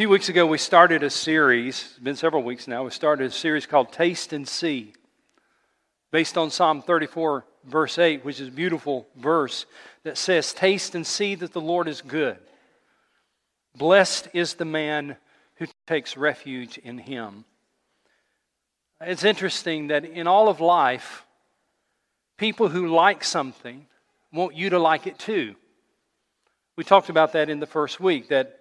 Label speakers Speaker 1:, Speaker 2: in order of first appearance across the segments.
Speaker 1: few weeks ago, we started a series, it's been several weeks now, we started a series called Taste and See, based on Psalm 34, verse 8, which is a beautiful verse that says, Taste and see that the Lord is good. Blessed is the man who takes refuge in him. It's interesting that in all of life, people who like something want you to like it too. We talked about that in the first week that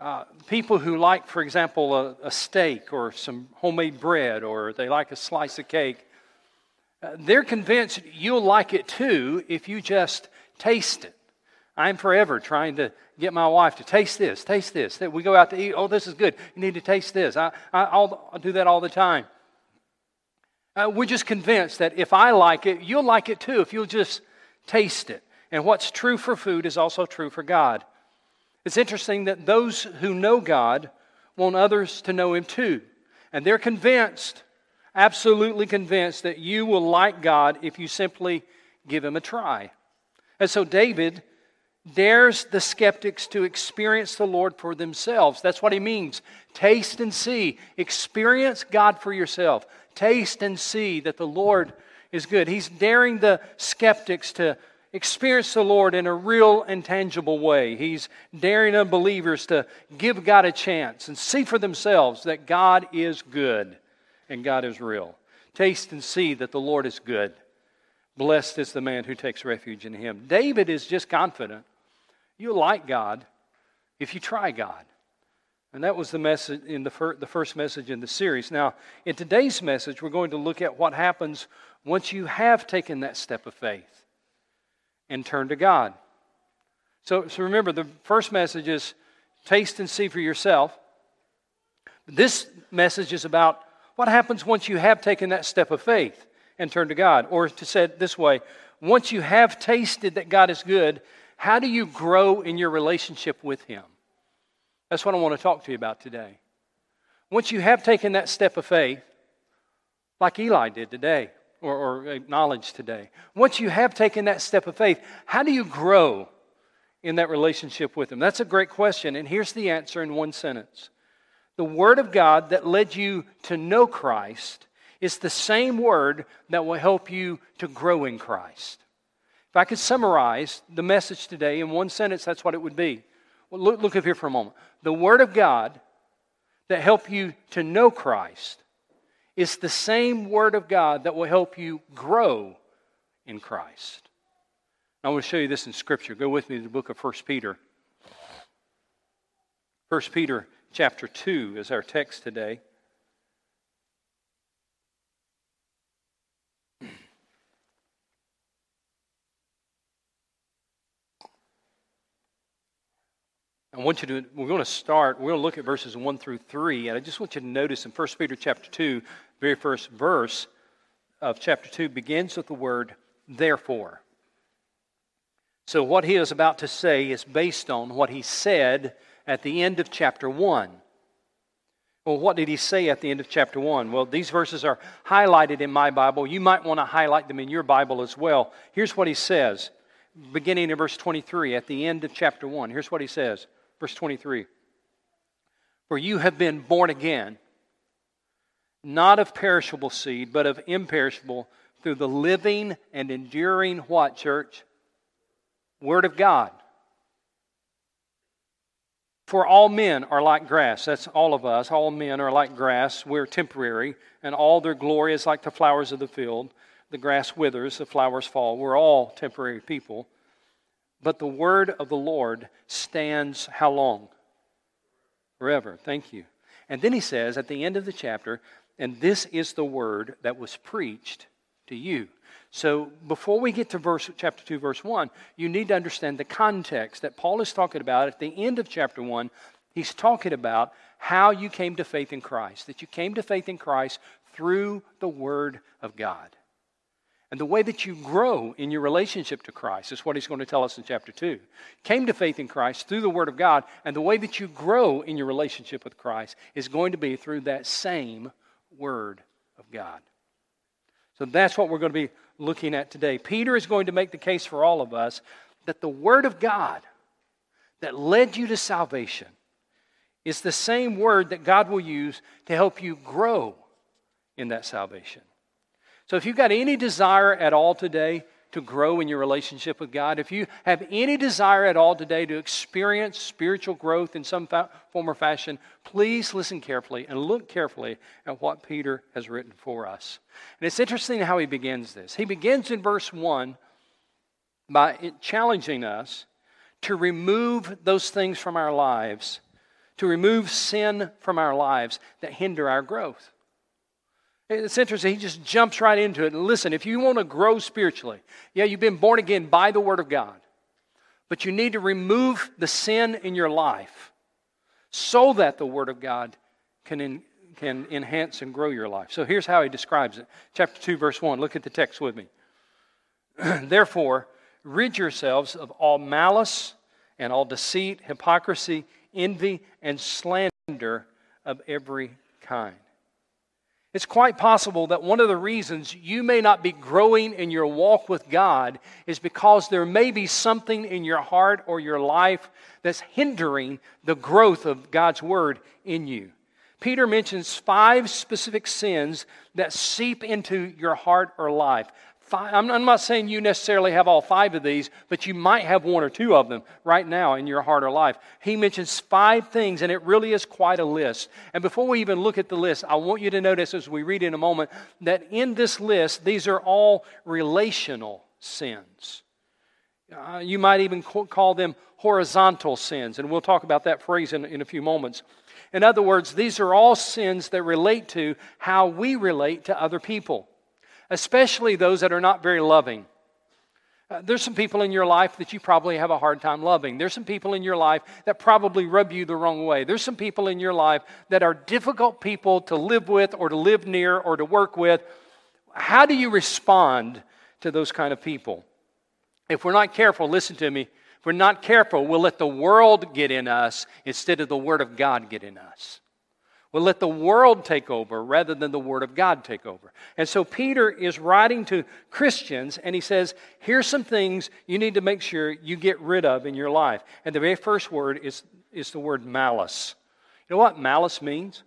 Speaker 1: uh, people who like, for example, a, a, steak or some homemade bread or they like a slice of cake, uh, they're convinced you'll like it too if you just taste it. I'm forever trying to get my wife to taste this, taste this. That We go out to eat, oh, this is good. You need to taste this. I, I, will do that all the time. Uh, we're just convinced that if I like it, you'll like it too if you'll just taste it. And what's true for food is also true for God. It's interesting that those who know God want others to know Him too. And they're convinced, absolutely convinced, that you will like God if you simply give Him a try. And so David dares the skeptics to experience the Lord for themselves. That's what he means. Taste and see. Experience God for yourself. Taste and see that the Lord is good. He's daring the skeptics to experience the Lord in a real and tangible way. He's daring unbelievers to give God a chance and see for themselves that God is good and God is real. Taste and see that the Lord is good. Blessed is the man who takes refuge in him. David is just confident. You'll like God if you try God. And that was the message in the, fir- the first message in the series. Now, in today's message, we're going to look at what happens once you have taken that step of faith and turn to God. So, so remember, the first message is taste and see for yourself. This message is about what happens once you have taken that step of faith and turned to God. Or to say it this way, once you have tasted that God is good, how do you grow in your relationship with Him? That's what I want to talk to you about today. Once you have taken that step of faith, like Eli did today, or, or acknowledged today, once you have taken that step of faith, how do you grow in that relationship with Him? That's a great question, and here's the answer in one sentence. The Word of God that led you to know Christ is the same Word that will help you to grow in Christ. If I could summarize the message today in one sentence, that's what it would be. Well, look, look up here for a moment. The Word of God that help you to know Christ is the same Word of God that will help you grow in Christ. I want to show you this in Scripture. Go with me to the book of 1 Peter. 1 Peter chapter 2 is our text today. I want you to, we're going to start, we're going to look at verses 1 through 3, and I just want you to notice in 1 Peter chapter 2, very first verse of chapter 2 begins with the word therefore. So what he is about to say is based on what he said at the end of chapter 1. Well, what did he say at the end of chapter 1? Well, these verses are highlighted in my Bible. You might want to highlight them in your Bible as well. Here's what he says, beginning in verse 23, at the end of chapter 1. Here's what he says Verse 23 For you have been born again, not of perishable seed, but of imperishable, through the living and enduring what, church? Word of God. For all men are like grass. That's all of us. All men are like grass. We're temporary, and all their glory is like the flowers of the field. The grass withers, the flowers fall. We're all temporary people. But the word of the Lord stands how long? Forever. Thank you. And then he says at the end of the chapter, and this is the word that was preached to you. So before we get to verse chapter 2 verse 1, you need to understand the context that Paul is talking about at the end of chapter 1. He's talking about how you came to faith in Christ, that you came to faith in Christ through the word of God. And the way that you grow in your relationship to Christ is what he's going to tell us in chapter 2. Came to faith in Christ through the Word of God, and the way that you grow in your relationship with Christ is going to be through that same Word of God. So that's what we're going to be looking at today. Peter is going to make the case for all of us that the Word of God that led you to salvation is the same word that God will use to help you grow in that salvation. So if you've got any desire at all today to grow in your relationship with God, if you have any desire at all today to experience spiritual growth in some fa- form or fashion, please listen carefully and look carefully at what Peter has written for us. And it's interesting how he begins this. He begins in verse 1 by challenging us to remove those things from our lives, to remove sin from our lives that hinder our growth. It's interesting. He just jumps right into it. And listen, if you want to grow spiritually, yeah, you've been born again by the Word of God, but you need to remove the sin in your life so that the Word of God can, can enhance and grow your life. So here's how he describes it. Chapter 2, verse 1. Look at the text with me. Therefore, rid yourselves of all malice and all deceit, hypocrisy, envy, and slander of every kind. It's quite possible that one of the reasons you may not be growing in your walk with God is because there may be something in your heart or your life that's hindering the growth of God's Word in you. Peter mentions five specific sins that seep into your heart or life. Five, I'm, not saying you necessarily have all five of these, but you might have one or two of them right now in your heart or life. He mentions five things, and it really is quite a list. And before we even look at the list, I want you to notice as we read in a moment that in this list, these are all relational sins. Uh, you might even call them horizontal sins, and we'll talk about that phrase in, in a few moments. In other words, these are all sins that relate to how we relate to other people especially those that are not very loving. Uh, there's some people in your life that you probably have a hard time loving. There's some people in your life that probably rub you the wrong way. There's some people in your life that are difficult people to live with or to live near or to work with. How do you respond to those kind of people? If we're not careful, listen to me. If we're not careful, we'll let the world get in us instead of the Word of God get in us. Let the world take over rather than the Word of God take over. And so Peter is writing to Christians and he says, Here's some things you need to make sure you get rid of in your life. And the very first word is, is the word malice. You know what malice means?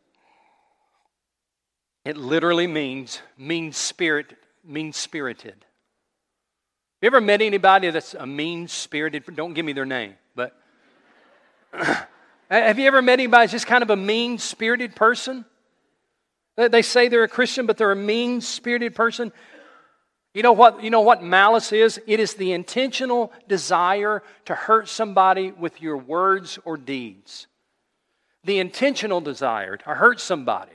Speaker 1: It literally means mean spirit, mean spirited. You ever met anybody that's a mean spirited? Don't give me their name, but Uh, have you ever met anybody that's just kind of a mean spirited person? They say they're a Christian, but they're a mean spirited person. You know what, you know what malice is? It is the intentional desire to hurt somebody with your words or deeds. The intentional desire to hurt somebody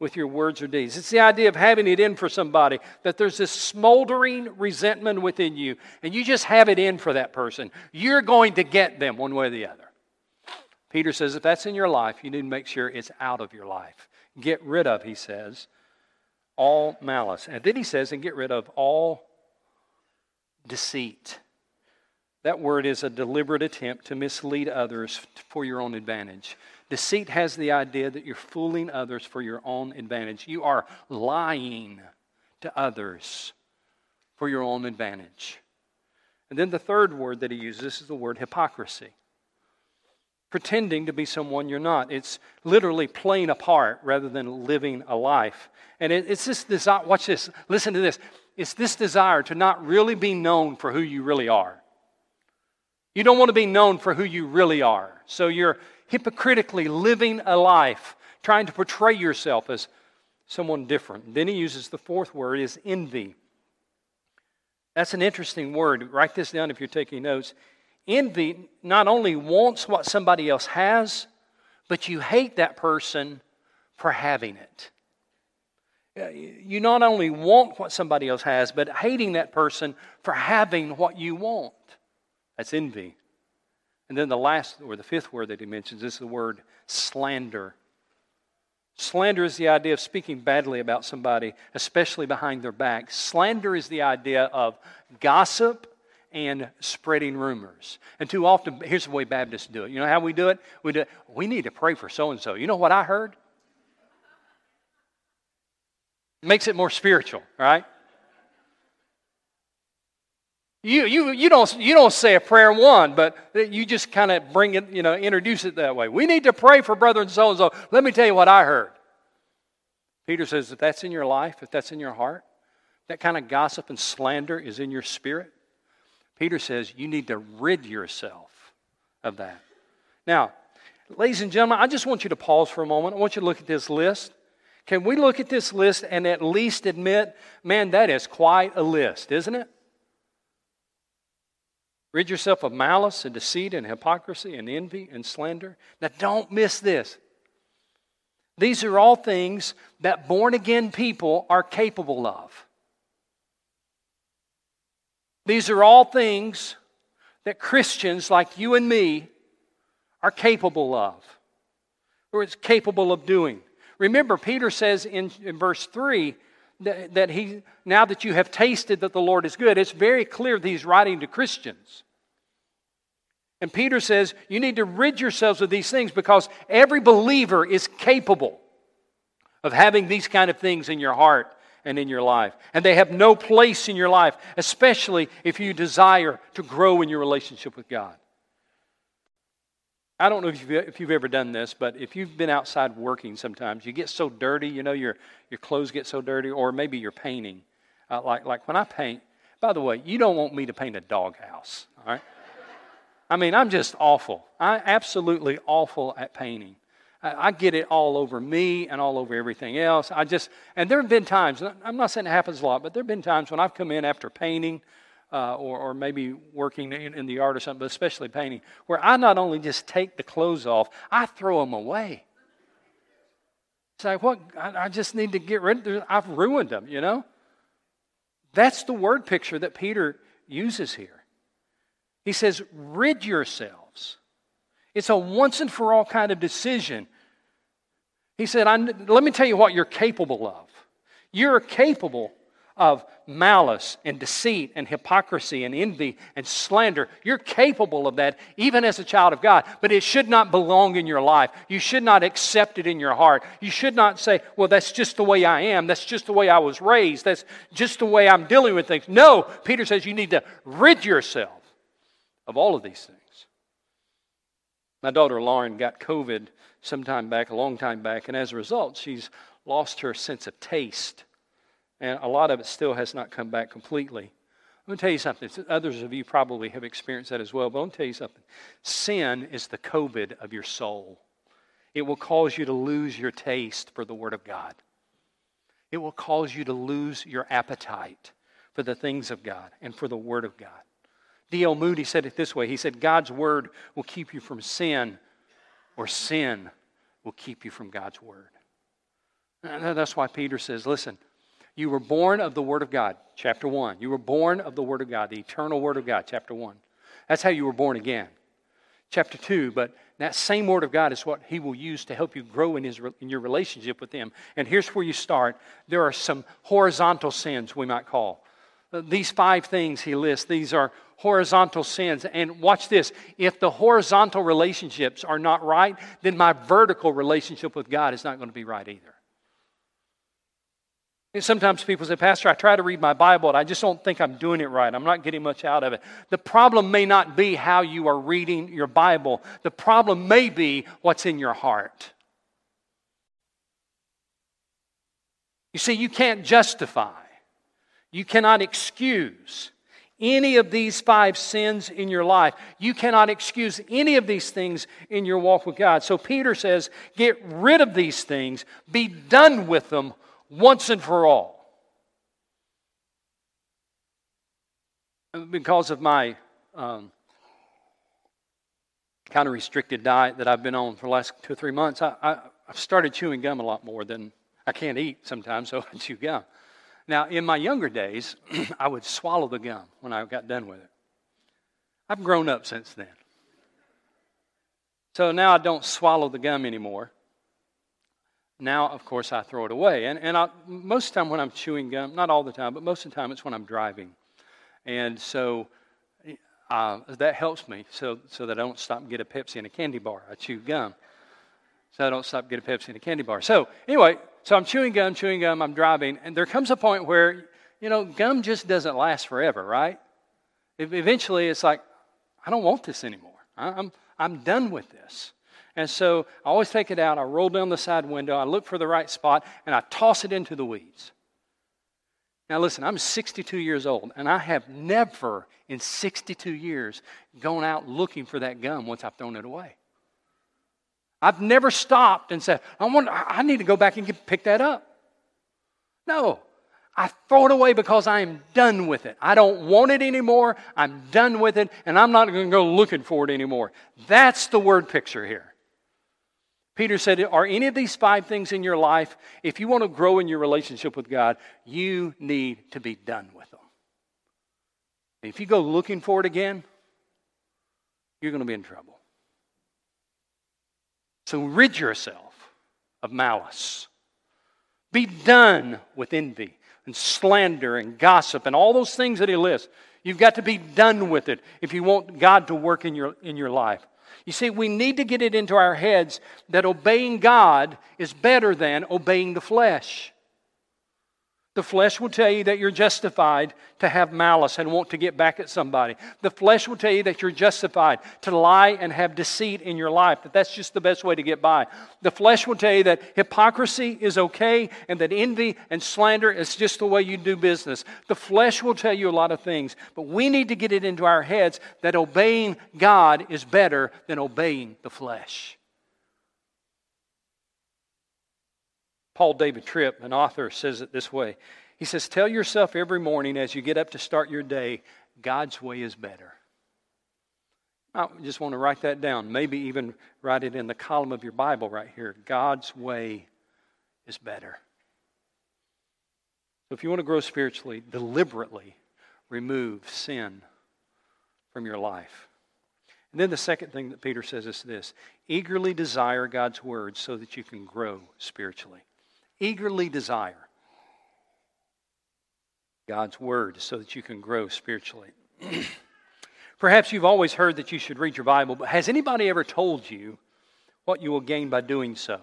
Speaker 1: with your words or deeds. It's the idea of having it in for somebody, that there's this smoldering resentment within you, and you just have it in for that person. You're going to get them one way or the other. Peter says if that's in your life, you need to make sure it's out of your life. Get rid of, he says, all malice. And then he says, and get rid of all deceit. That word is a deliberate attempt to mislead others for your own advantage. Deceit has the idea that you're fooling others for your own advantage. You are lying to others for your own advantage. And then the third word that he uses is the word hypocrisy pretending to be someone you're not. It's literally playing a part rather than living a life. And it, it's this desire, watch this, listen to this. It's this desire to not really be known for who you really are. You don't want to be known for who you really are. So you're hypocritically living a life, trying to portray yourself as someone different. Then he uses the fourth word is envy. That's an interesting word. Write this down if you're taking notes. Envy not only wants what somebody else has, but you hate that person for having it. Uh, you not only want what somebody else has, but hating that person for having what you want. That's envy. And then the last, or the fifth word that he mentions is the word slander. Slander is the idea of speaking badly about somebody, especially behind their back. Slander is the idea of gossip and spreading rumors. And too often, here's the way Baptists do it. You know how we do it? We do we need to pray for so and so. You know what I heard? Makes it more spiritual, right? You, you, you, don't, you don't say a prayer one, but you just kind of bring it, you know, introduce it that way. We need to pray for brother and so and so. Let me tell you what I heard. Peter says, if that's in your life, if that's in your heart, that kind of gossip and slander is in your spirit, Peter says you need to rid yourself of that. Now, ladies and gentlemen, I just want you to pause for a moment. I want you to look at this list. Can we look at this list and at least admit, man, that is quite a list, isn't it? Rid yourself of malice and deceit and hypocrisy and envy and slander. Now, don't miss this. These are all things that born again people are capable of. These are all things that Christians like you and me are capable of, or it's capable of doing. Remember, Peter says in, in verse 3 that, that he, now that you have tasted that the Lord is good, it's very clear that he's writing to Christians. And Peter says, you need to rid yourselves of these things because every believer is capable of having these kind of things in your heart and in your life. And they have no place in your life, especially if you desire to grow in your relationship with God. I don't know if you've, if you've ever done this, but if you've been outside working sometimes, you get so dirty, you know, your, your clothes get so dirty, or maybe you're painting. Uh, like, like when I paint, by the way, you don't want me to paint a doghouse, all right? I mean, I'm just awful. I'm absolutely awful at painting. I, get it all over me and all over everything else. I just, and there have been times, I'm not saying it happens a lot, but there have been times when I've come in after painting uh, or, or maybe working in, in the art or something, but especially painting, where I not only just take the clothes off, I throw them away. It's like, what? I, I just need to get rid of them. I've ruined them, you know? That's the word picture that Peter uses here. He says, rid yourselves. It's a once and for all kind of decision. He said, Let me tell you what you're capable of. You're capable of malice and deceit and hypocrisy and envy and slander. You're capable of that even as a child of God, but it should not belong in your life. You should not accept it in your heart. You should not say, Well, that's just the way I am. That's just the way I was raised. That's just the way I'm dealing with things. No, Peter says you need to rid yourself of all of these things. My daughter Lauren got COVID some time back, a long time back, and as a result, she's lost her sense of taste and a lot of it still has not come back completely. I'm going to tell you something. Others of you probably have experienced that as well, but I'm going to tell you something. Sin is the COVID of your soul. It will cause you to lose your taste for the Word of God. It will cause you to lose your appetite for the things of God and for the Word of God. D.L. Moody said it this way He said, God's Word will keep you from sin, or sin will keep you from God's Word. And that's why Peter says, Listen, you were born of the Word of God, chapter 1. You were born of the Word of God, the eternal Word of God, chapter 1. That's how you were born again. Chapter 2, but that same Word of God is what He will use to help you grow in, his, in your relationship with Him. And here's where you start. There are some horizontal sins, we might call. These five things He lists, these are horizontal sins. And watch this if the horizontal relationships are not right, then my vertical relationship with God is not going to be right either. Sometimes people say, Pastor, I try to read my Bible and I just don't think I'm doing it right. I'm not getting much out of it. The problem may not be how you are reading your Bible, the problem may be what's in your heart. You see, you can't justify, you cannot excuse any of these five sins in your life. You cannot excuse any of these things in your walk with God. So Peter says, get rid of these things, be done with them once and for all. Because of my um, kind of restricted diet that I've been on for the last two or three months, I, I, I've started chewing gum a lot more than I can't eat sometimes, so I chew gum. Now, in my younger days, I would swallow the gum when I got done with it. I've grown up since then. So now I don't swallow the gum anymore. Now, of course, I throw it away. And, and I, most of the time when I'm chewing gum, not all the time, but most of the time it's when I'm driving. And so uh, that helps me so, so that I don't stop and get a Pepsi and a candy bar. I chew gum. So I don't stop and get a Pepsi and a candy bar. So, anyway, so I'm chewing gum, chewing gum, I'm driving, and there comes a point where, you know, gum just doesn't last forever, right? Eventually, it's like, I don't want this anymore. I'm, I'm done with this. And so I always take it out, I roll down the side window, I look for the right spot, and I toss it into the weeds. Now, listen, I'm 62 years old, and I have never in 62 years gone out looking for that gum once I've thrown it away. I've never stopped and said, I, I need to go back and get, pick that up. No, I throw it away because I am done with it. I don't want it anymore. I'm done with it, and I'm not going to go looking for it anymore. That's the word picture here. Peter said, Are any of these five things in your life, if you want to grow in your relationship with God, you need to be done with them. If you go looking for it again, you're going to be in trouble. So rid yourself of malice. Be done with envy and slander and gossip and all those things that he lists. You've got to be done with it if you want God to work in your, in your life. You see, we need to get it into our heads that obeying God is better than obeying the flesh. The flesh will tell you that you're justified to have malice and want to get back at somebody. The flesh will tell you that you're justified to lie and have deceit in your life, that that's just the best way to get by. The flesh will tell you that hypocrisy is okay and that envy and slander is just the way you do business. The flesh will tell you a lot of things, but we need to get it into our heads that obeying God is better than obeying the flesh. Paul David Tripp, an author, says it this way He says, Tell yourself every morning as you get up to start your day, God's way is better. I just want to write that down. Maybe even write it in the column of your Bible right here. God's way is better. So if you want to grow spiritually, deliberately remove sin from your life. And then the second thing that Peter says is this eagerly desire God's word so that you can grow spiritually eagerly desire God's Word so that you can grow spiritually. Perhaps you've always heard that you should read your Bible, but has anybody ever told you what you will gain by doing so?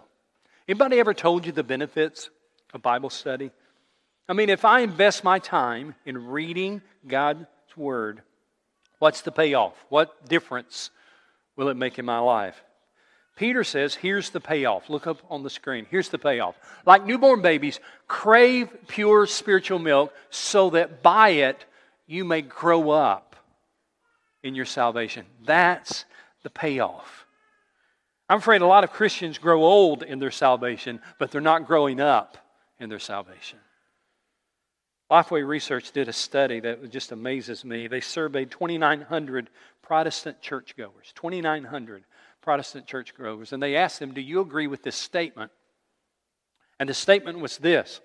Speaker 1: Anybody ever told you the benefits of Bible study? I mean, if I invest my time in reading God's Word, what's the payoff? What difference will it make in my life? Peter says, here's the payoff. Look up on the screen. Here's the payoff. Like newborn babies, crave pure spiritual milk so that by it you may grow up in your salvation. That's the payoff. I'm afraid a lot of Christians grow old in their salvation, but they're not growing up in their salvation. Lifeway Research did a study that just amazes me. They surveyed 2,900 Protestant churchgoers, 2,900 Protestant churchgoers, and they asked them, Do you agree with this statement? And the statement was this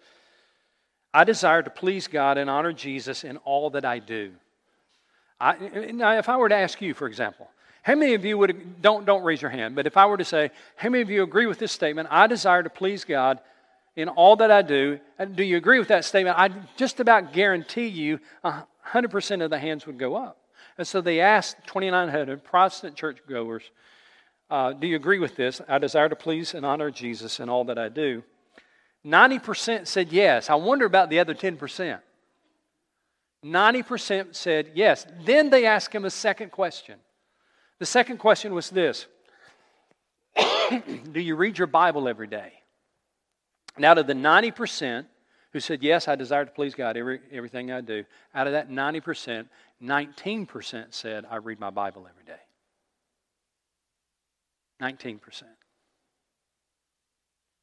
Speaker 1: I desire to please God and honor Jesus in all that I do. I, now, if I were to ask you, for example, how many of you would, don't, don't raise your hand, but if I were to say, how many of you agree with this statement? I desire to please God in all that I do. And do you agree with that statement? I just about guarantee you 100% of the hands would go up. And so they asked 2,900 Protestant churchgoers, uh, do you agree with this? I desire to please and honor Jesus in all that I do. 90% said yes. I wonder about the other 10%. 90% said yes. Then they asked him a second question. The second question was this Do you read your Bible every day? And out of the 90% who said, Yes, I desire to please God every, everything I do, out of that 90%, 19% said, I read my Bible every day. 19%.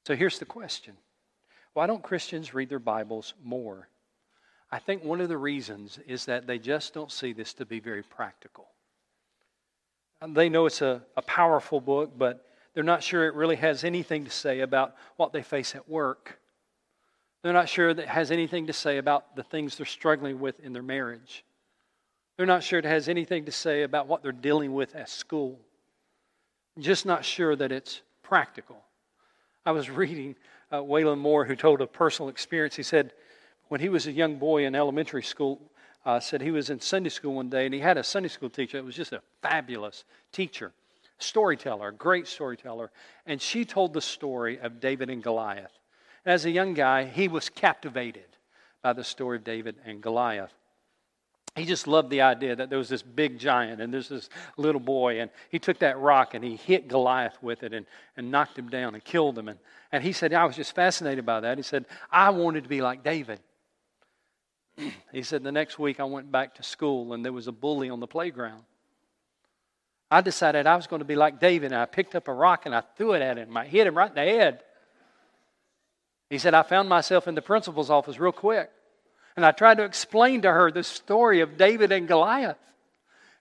Speaker 1: So here's the question Why don't Christians read their Bibles more? I think one of the reasons is that they just don't see this to be very practical. Uh, they know it's a, a powerful book, but they're not sure it really has anything to say about what they face at work. They're not sure that it has anything to say about the things they're struggling with in their marriage. They're not sure it has anything to say about what they're dealing with at school just not sure that it's practical. I was reading uh, Waylon Moore, who told a personal experience. He said, when he was a young boy in elementary school, uh, said he was in Sunday school one day and he had a Sunday school teacher that was just a fabulous teacher, storyteller, great storyteller. And she told the story of David and Goliath. As a young guy, he was captivated by the story of David and Goliath. He just loved the idea that there was this big giant and there's this little boy and he took that rock and he hit goliath with it and, and knocked him down and killed him. And, and he said i was just fascinated by that. He said i wanted to be like david. He said the next week i went back to school and there was a bully on the playground. I decided i was going to be like david and i picked up a rock and i threw it at him. I hit him right in the head. He said i found myself in the principal's office real quick and I tried to explain to her the story of David and Goliath.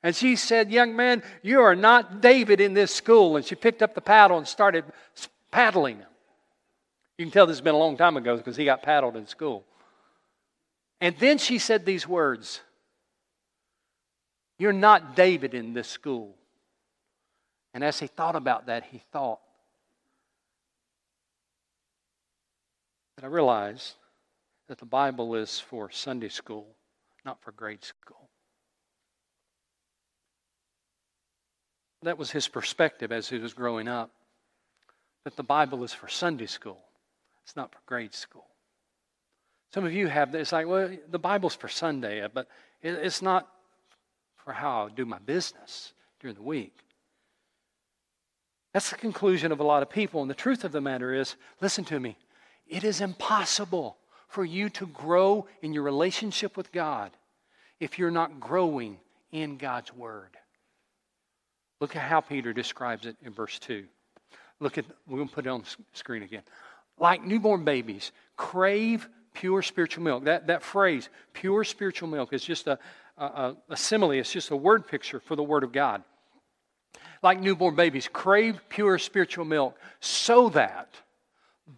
Speaker 1: And she said, Young man, you are not David in this school. And she picked up the paddle and started paddling him. You can tell this has been a long time ago because he got paddled in school. And then she said these words You're not David in this school. And as he thought about that, he thought that I realized that the Bible is for Sunday school, not for grade school. That was his perspective as he was growing up. That the Bible is for Sunday school, it's not for grade school. Some of you have this, like, well, the Bible's for Sunday, but it's not for how I do my business during the week. That's the conclusion of a lot of people. And the truth of the matter is listen to me, it is impossible for you to grow in your relationship with God if you're not growing in God's Word. Look at how Peter describes it in verse 2. Look at, we're going to put it on the screen again. Like newborn babies, crave pure spiritual milk. That, that phrase, pure spiritual milk, is just a, a, a simile, it's just a word picture for the Word of God. Like newborn babies, crave pure spiritual milk so that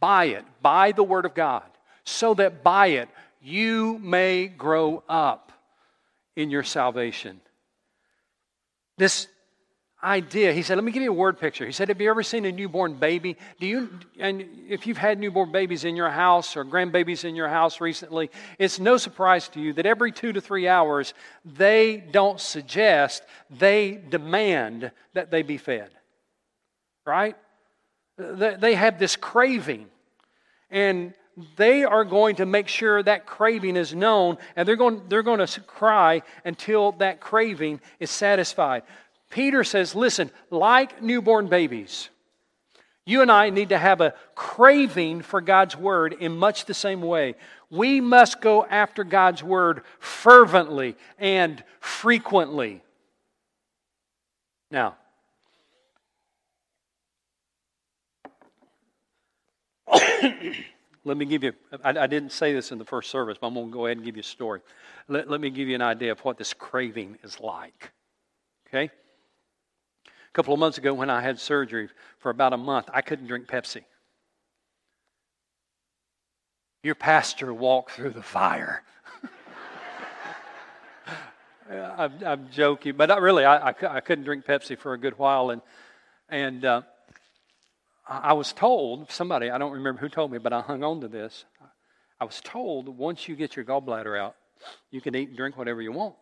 Speaker 1: by it, by the Word of God, so that by it you may grow up in your salvation. This idea, he said, let me give you a word picture. He said, Have you ever seen a newborn baby? Do you, and if you've had newborn babies in your house or grandbabies in your house recently, it's no surprise to you that every two to three hours, they don't suggest, they demand that they be fed. Right? They have this craving. And they are going to make sure that craving is known and they're going, they're going to cry until that craving is satisfied. Peter says, Listen, like newborn babies, you and I need to have a craving for God's word in much the same way. We must go after God's word fervently and frequently. Now, Let me give you, I, I, didn't say this in the first service, but I'm going to go ahead and give you a story. Let, let me give you an idea of what this craving is like. Okay? A couple of months ago, when I had surgery for about a month, I couldn't drink Pepsi. Your pastor walked through the fire. I'm, I'm, joking, but not really. I, I, I, couldn't drink Pepsi for a good while, and and uh, I was told, somebody, I don't remember who told me, but I hung on to this. I was told once you get your gallbladder out, you can eat and drink whatever you want.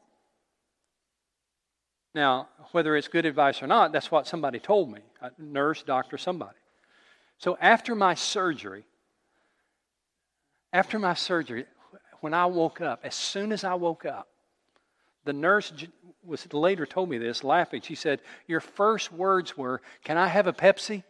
Speaker 1: Now, whether it's good advice or not, that's what somebody told me a nurse, doctor, somebody. So after my surgery, after my surgery, when I woke up, as soon as I woke up, the nurse was later told me this, laughing. She said, Your first words were, Can I have a Pepsi?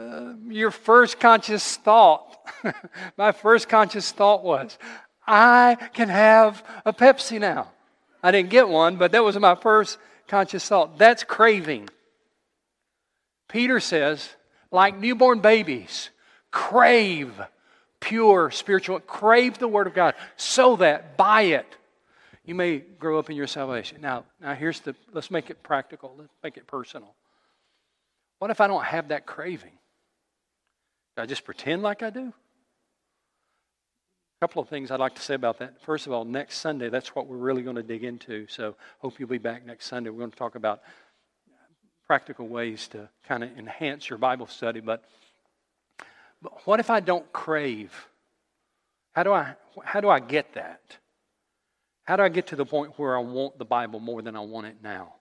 Speaker 1: Uh, your first conscious thought, my first conscious thought was, I can have a Pepsi now. I didn't get one, but that was my first conscious thought. That's craving. Peter says, like newborn babies, crave pure spiritual, crave the Word of God so that by it you may grow up in your salvation. Now, now here's the, let's make it practical, let's make it personal. What if I don't have that craving? I just pretend like I do? A couple of things I'd like to say about that. First of all, next Sunday, that's what we're really going to dig into. So, hope you'll be back next Sunday. We're going to talk about practical ways to kind of enhance your Bible study. But, but what if I don't crave? How do I how do I get that? How do I get to the point where I want the Bible more than I want it now?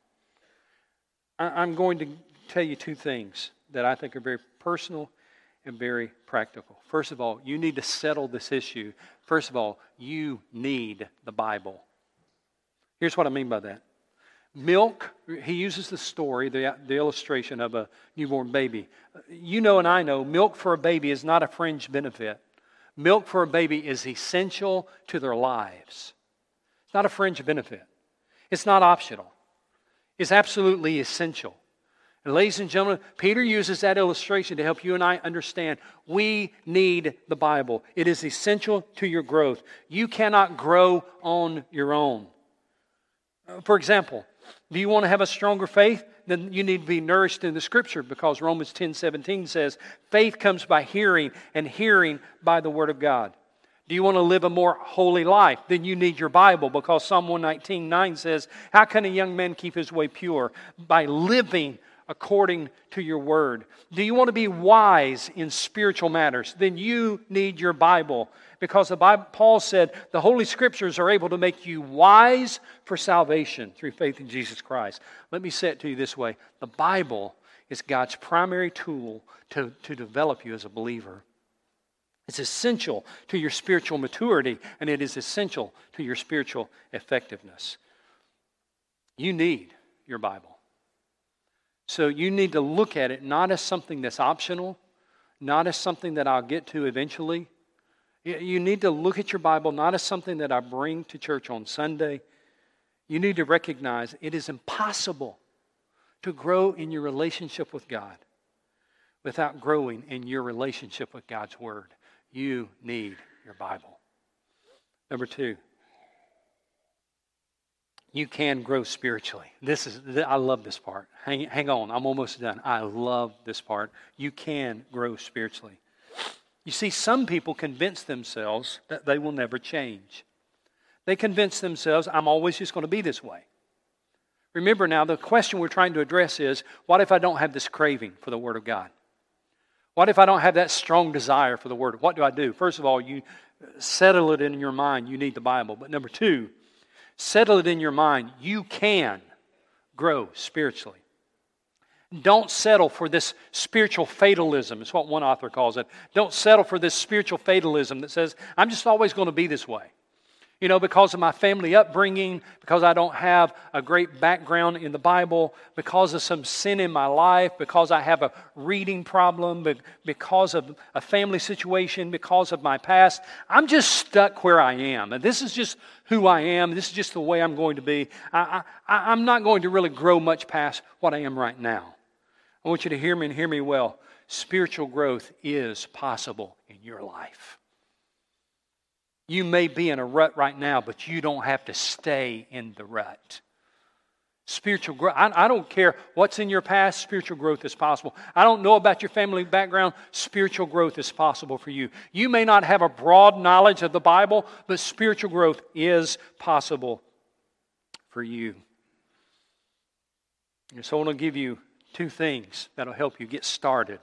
Speaker 1: I'm going to tell you two things that I think are very personal and very practical. First of all, you need to settle this issue. First of all, you need the Bible. Here's what I mean by that. Milk, he uses the story, the, the illustration of a newborn baby. You know, and I know, milk for a baby is not a fringe benefit. Milk for a baby is essential to their lives. It's not a fringe benefit, it's not optional, it's absolutely essential. Ladies and gentlemen, Peter uses that illustration to help you and I understand we need the Bible. It is essential to your growth. You cannot grow on your own. Uh, for example, do you want to have a stronger faith? Then you need to be nourished in the scripture because Romans 10 17 says, faith comes by hearing, and hearing by the word of God. Do you want to live a more holy life? Then you need your Bible because Psalm 119 9 says, How can a young man keep his way pure? By living according to your word. Do you want to be wise in spiritual matters? Then you need your Bible because the Bible, Paul said the Holy Scriptures are able to make you wise for salvation through faith in Jesus Christ. Let me say it to you this way the Bible is God's primary tool to, to develop you as a believer. It's essential to your spiritual maturity, and it is essential to your spiritual effectiveness. You need your Bible. So you need to look at it not as something that's optional, not as something that I'll get to eventually, you need to look at your Bible not as something that I bring to church on Sunday. You need to recognize it is impossible to grow in your relationship with God without growing in your relationship with God's Word. You need your Bible. Number two, you can grow spiritually. This is I love this part. Hang, hang on, I'm almost done. I love this part. You can grow spiritually. You see, some people convince themselves that they will never change. They convince themselves, I'm always just going to be this way. Remember now, the question we're trying to address is what if I don't have this craving for the Word of God? What if I don't have that strong desire for the Word? What do I do? First of all, you settle it in your mind, you need the Bible. But number two, settle it in your mind, you can grow spiritually. Don't settle for this spiritual fatalism, is what one author calls it. Don't settle for this spiritual fatalism that says, I'm just always going to be this way. You know, because of my family upbringing, because I don't have a great background in the Bible, because of some sin in my life, because I have a reading problem, because of a family situation, because of my past, I'm just stuck where I am. And this is just who I am. This is just the way I'm going to be. I, I, I'm not going to really grow much past what I am right now. I want you to hear me and hear me well. Spiritual growth is possible in your life. You may be in a rut right now, but you don't have to stay in the rut. Spiritual growth, I, I, don't care what's in your past, spiritual growth is possible. I don't know about your family background, spiritual growth is possible for you. You may not have a broad knowledge of the Bible, but spiritual growth is possible for you. And so I want to give you two things that'll help you get started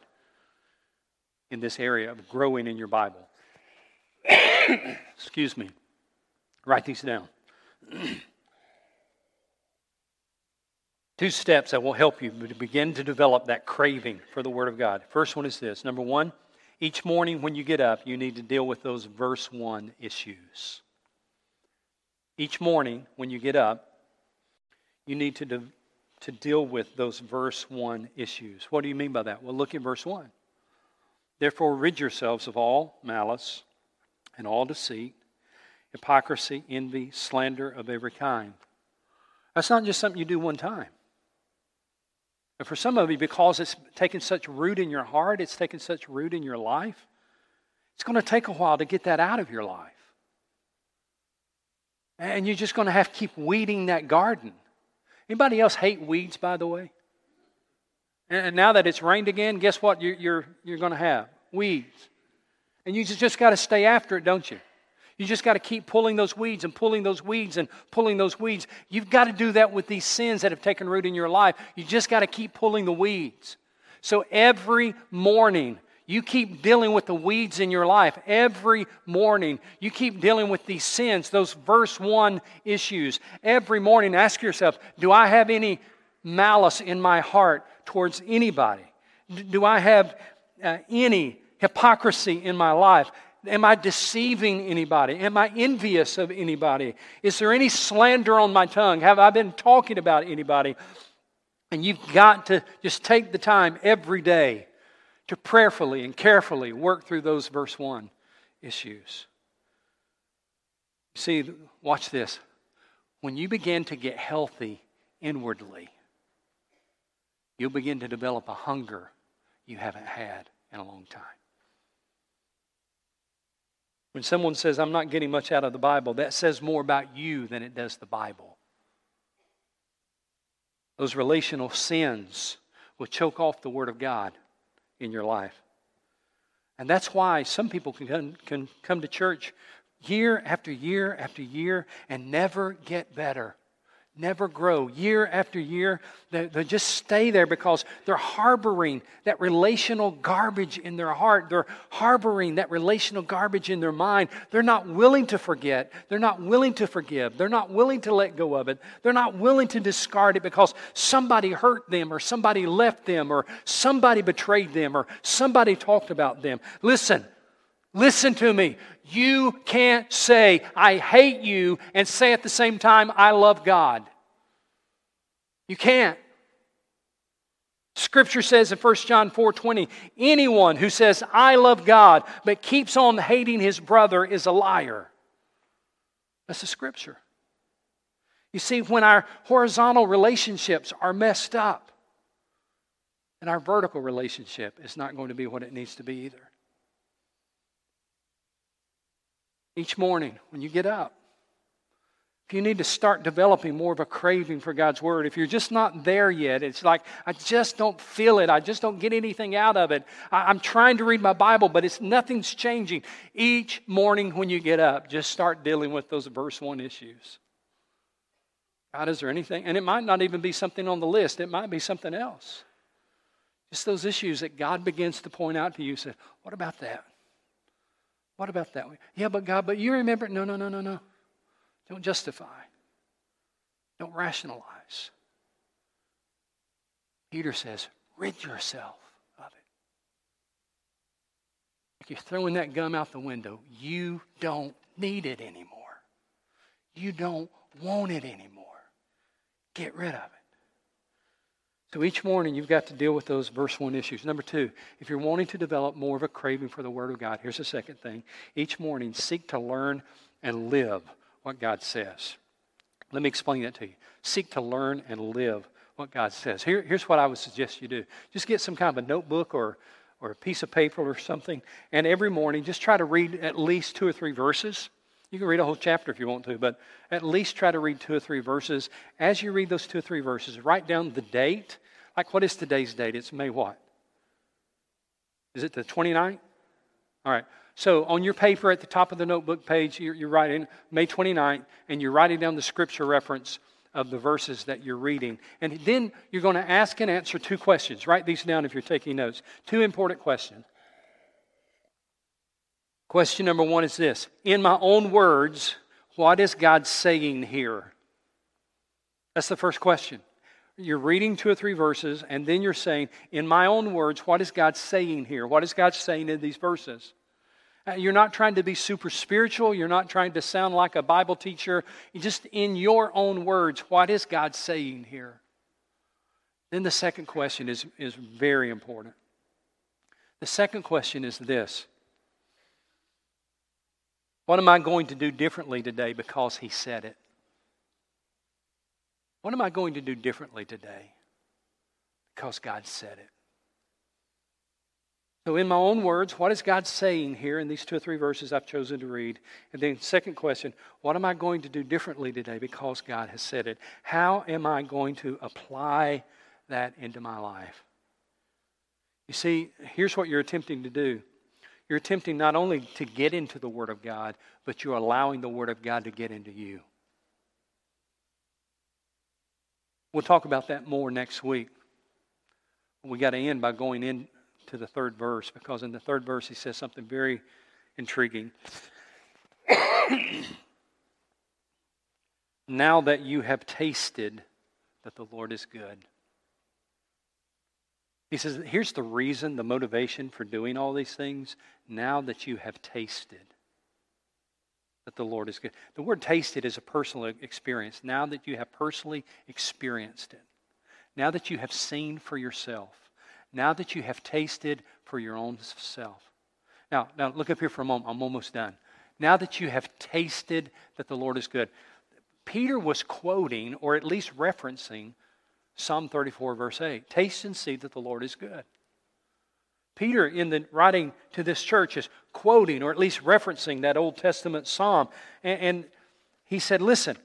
Speaker 1: in this area of growing in your Bible. Excuse me. Write these down. two steps that will help you to begin to develop that craving for the Word of God. First one is this number one, each morning when you get up, you need to deal with those verse 1 issues. Each morning when you get up, you need to de- to deal with those verse 1 issues. What do you mean by that? Well, look at verse 1. Therefore, rid yourselves of all malice and all deceit, hypocrisy, envy, slander of every kind. That's not just something you do one time. And for some of you, because it's taken such root in your heart, it's taken such root in your life, it's going to take a while to get that out of your life. And you're just going to have to keep weeding that garden. Anybody else hate weeds, by the way? And now that it's rained again, guess what you're, you're, you're going to have? Weeds. And you just, just got to stay after it, don't you? You just got to keep pulling those weeds and pulling those weeds and pulling those weeds. You've got to do that with these sins that have taken root in your life. You just got to keep pulling the weeds. So every morning, you keep dealing with the weeds in your life every morning. You keep dealing with these sins, those verse 1 issues. Every morning, ask yourself Do I have any malice in my heart towards anybody? Do I have uh, any hypocrisy in my life? Am I deceiving anybody? Am I envious of anybody? Is there any slander on my tongue? Have I been talking about anybody? And you've got to just take the time every day to prayerfully and carefully work through those verse 1 issues. See, watch this. When you begin to get healthy inwardly, you'll begin to develop a hunger you haven't had in a long time. When someone says, I'm not getting much out of the Bible, that says more about you than it does the Bible. Those relational sins will choke off the Word of God in your life. And that's why some people can can come to church year after year after year and never get better never grow year after year. They, they, just stay there because they're harboring that relational garbage in their heart. They're harboring that relational garbage in their mind. They're not willing to forget. They're not willing to forgive. They're not willing to let go of it. They're not willing to discard it because somebody hurt them or somebody left them or somebody betrayed them or somebody talked about them. Listen. Listen to me. You can't say, I hate you, and say at the same time, I love God. You can't. Scripture says in 1 John 4:20, anyone who says I love God but keeps on hating his brother is a liar. That's the scripture. You see, when our horizontal relationships are messed up, and our vertical relationship is not going to be what it needs to be either. Each morning when you get up. If you need to start developing more of a craving for God's Word, if you're just not there yet, it's like, I just don't feel it. I just don't get anything out of it. I, am trying to read my Bible, but it's nothing's changing. Each morning when you get up, just start dealing with those verse 1 issues. God, is there anything? And it might not even be something on the list, it might be something else. Just those issues that God begins to point out to you. Say, what about that? What about that one? Yeah, but God, but you remember? No, no, no, no, no. Don't justify. Don't rationalize. Peter says, rid yourself of it. Like you're throwing that gum out the window. You don't need it anymore. You don't want it anymore. Get rid of it. So each morning you've got to deal with those verse 1 issues. Number two, if you're wanting to develop more of a craving for the Word of God, here's the second thing. Each morning seek to learn and live what God says. Let me explain that to you. Seek to learn and live what God says. Here, here's what I would suggest you do just get some kind of a notebook or, or a piece of paper or something, and every morning just try to read at least two or three verses. You can read a whole chapter if you want to, but at least try to read two or three verses. As you read those two or three verses, write down the date. Like, what is today's date? It's May what? Is it the 29th? All right. So on your paper at the top of the notebook page, you're, you're writing May 29th, and you're writing down the scripture reference of the verses that you're reading. And then you're going to ask and answer two questions. Write these down if you're taking notes. Two important questions. Question number one is this In my own words, what is God saying here? That's the first question. You're reading two or three verses, and then you're saying, In my own words, what is God saying here? What is God saying in these verses? Uh, you're not trying to be super spiritual. You're not trying to sound like a Bible teacher. just in your own words, what is God saying here? Then the second question is, is very important. The second question is this what am I going to do differently today because He said it? What am I going to do differently today because God said it? So, in my own words, what is God saying here in these two or three verses I've chosen to read? And then, second question, what am I going to do differently today because God has said it? How am I going to apply that into my life? You see, here's what you're attempting to do you're attempting not only to get into the Word of God, but you're allowing the Word of God to get into you. We'll talk about that more next week. We got to end by going into the third verse because in the third verse he says something very intriguing. now that you have tasted that the Lord is good. He says, here's the reason, the motivation for doing all these things now that you have tasted that the Lord is good. The word tasted is a personal experience. Now that you have personally experienced it, now that you have seen for yourself, now that you have tasted for your own self. Now, now look up here for a moment. I'm almost done. Now that you have tasted that the Lord is good. Peter was quoting, or at least referencing, Psalm 34, verse 8. Taste and see that the Lord is good. Peter, in the writing to this church, is quoting or at least referencing that Old Testament psalm. And, and he said, Listen,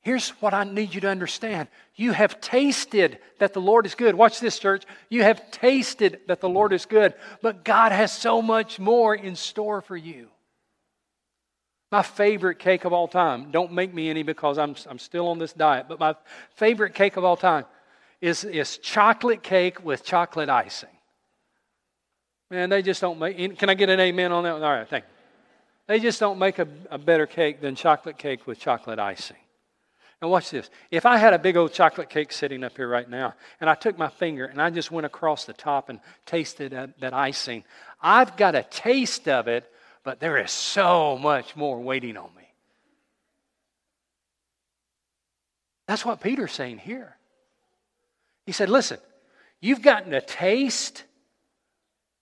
Speaker 1: here's what I need you to understand. You have tasted that the Lord is good. Watch this, church. You have tasted that the Lord is good, but God has so much more in store for you. My favorite cake of all time, don't make me any because I'm, I'm still on this diet, but my favorite cake of all time is, is chocolate cake with chocolate icing. Man, they just don't make. Can I get an amen on that? All right, thank you. They just don't make a, a better cake than chocolate cake with chocolate icing. Now, watch this. If I had a big old chocolate cake sitting up here right now, and I took my finger and I just went across the top and tasted that, that icing, I've got a taste of it, but there is so much more waiting on me. That's what Peter's saying here. He said, Listen, you've gotten a taste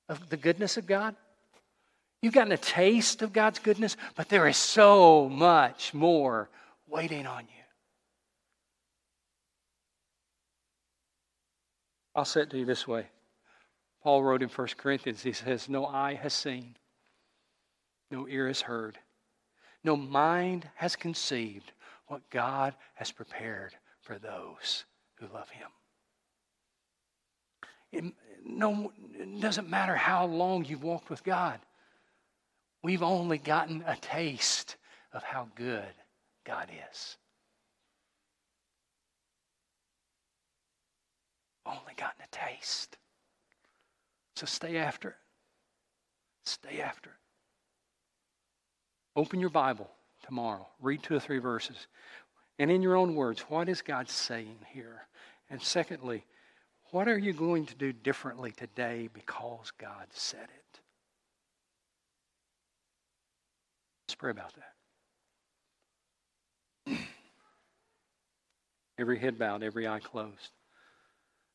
Speaker 1: of the goodness of God. You've gotten a taste of God's goodness, but there is so much more waiting on you. I'll say it to you this way. Paul wrote in 1 Corinthians, he says, No eye has seen, no ear has heard, no mind has conceived what God has prepared for those who love Him. It, no, it doesn't matter how long you've walked with God. We've only gotten a taste of how good God is. Only gotten a taste. So stay after it. Stay after it. Open your Bible tomorrow. Read two or three verses. And in your own words, what is God saying here? And secondly, what are you going to do differently today because God said it? Let's pray about that. every head bowed, every eye closed.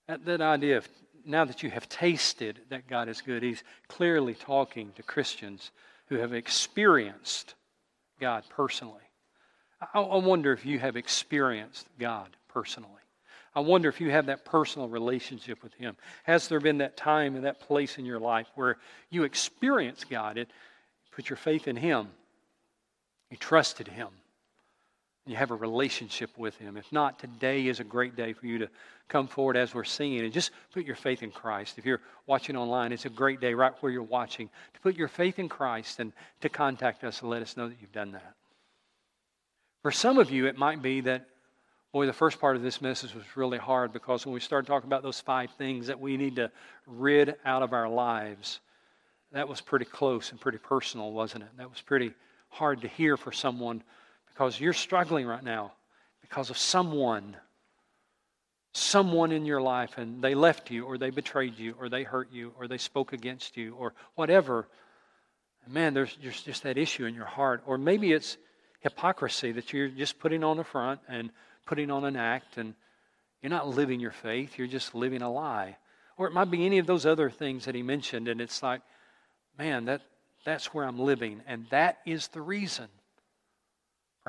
Speaker 1: That, that idea of now that you have tasted that God is good, He's clearly talking to Christians who have experienced God personally. I, I wonder if you have experienced God personally. I wonder if you have that personal relationship with Him. Has there been that time and that place in your life where you experienced God? It put your faith in Him. You trusted Him. You have a relationship with Him. If not, today is a great day for you to come forward as we're singing and just put your faith in Christ. If you're watching online, it's a great day right where you're watching to put your faith in Christ and to contact us and let us know that you've done that. For some of you, it might be that Boy, the first part of this message was really hard because when we started talking about those five things that we need to rid out of our lives, that was pretty close and pretty personal, wasn't it? That was pretty hard to hear for someone because you're struggling right now because of someone. Someone in your life, and they left you, or they betrayed you, or they hurt you, or they spoke against you, or whatever. Man, there's just, that issue in your heart. Or maybe it's hypocrisy that you're just putting on the front and putting on an act and you're not living your faith, you're just living a lie. Or it might be any of those other things that he mentioned, and it's like, man, that, that's where I'm living. And that is the reason,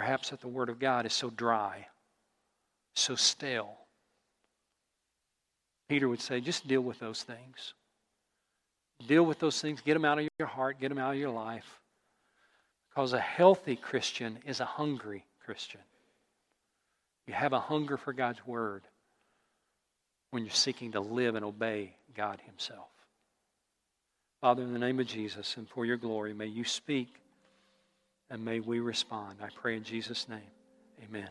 Speaker 1: perhaps, that the Word of God is so dry, so stale. Peter would say, just deal with those things. Deal with those things, get them out of your heart, get them out of your life. Because a healthy Christian is a hungry Christian. You have a hunger for God's Word when you're seeking to live and obey God Himself. Father, in the name of Jesus and for your glory, may you speak and may we respond. I pray in Jesus' name. Amen.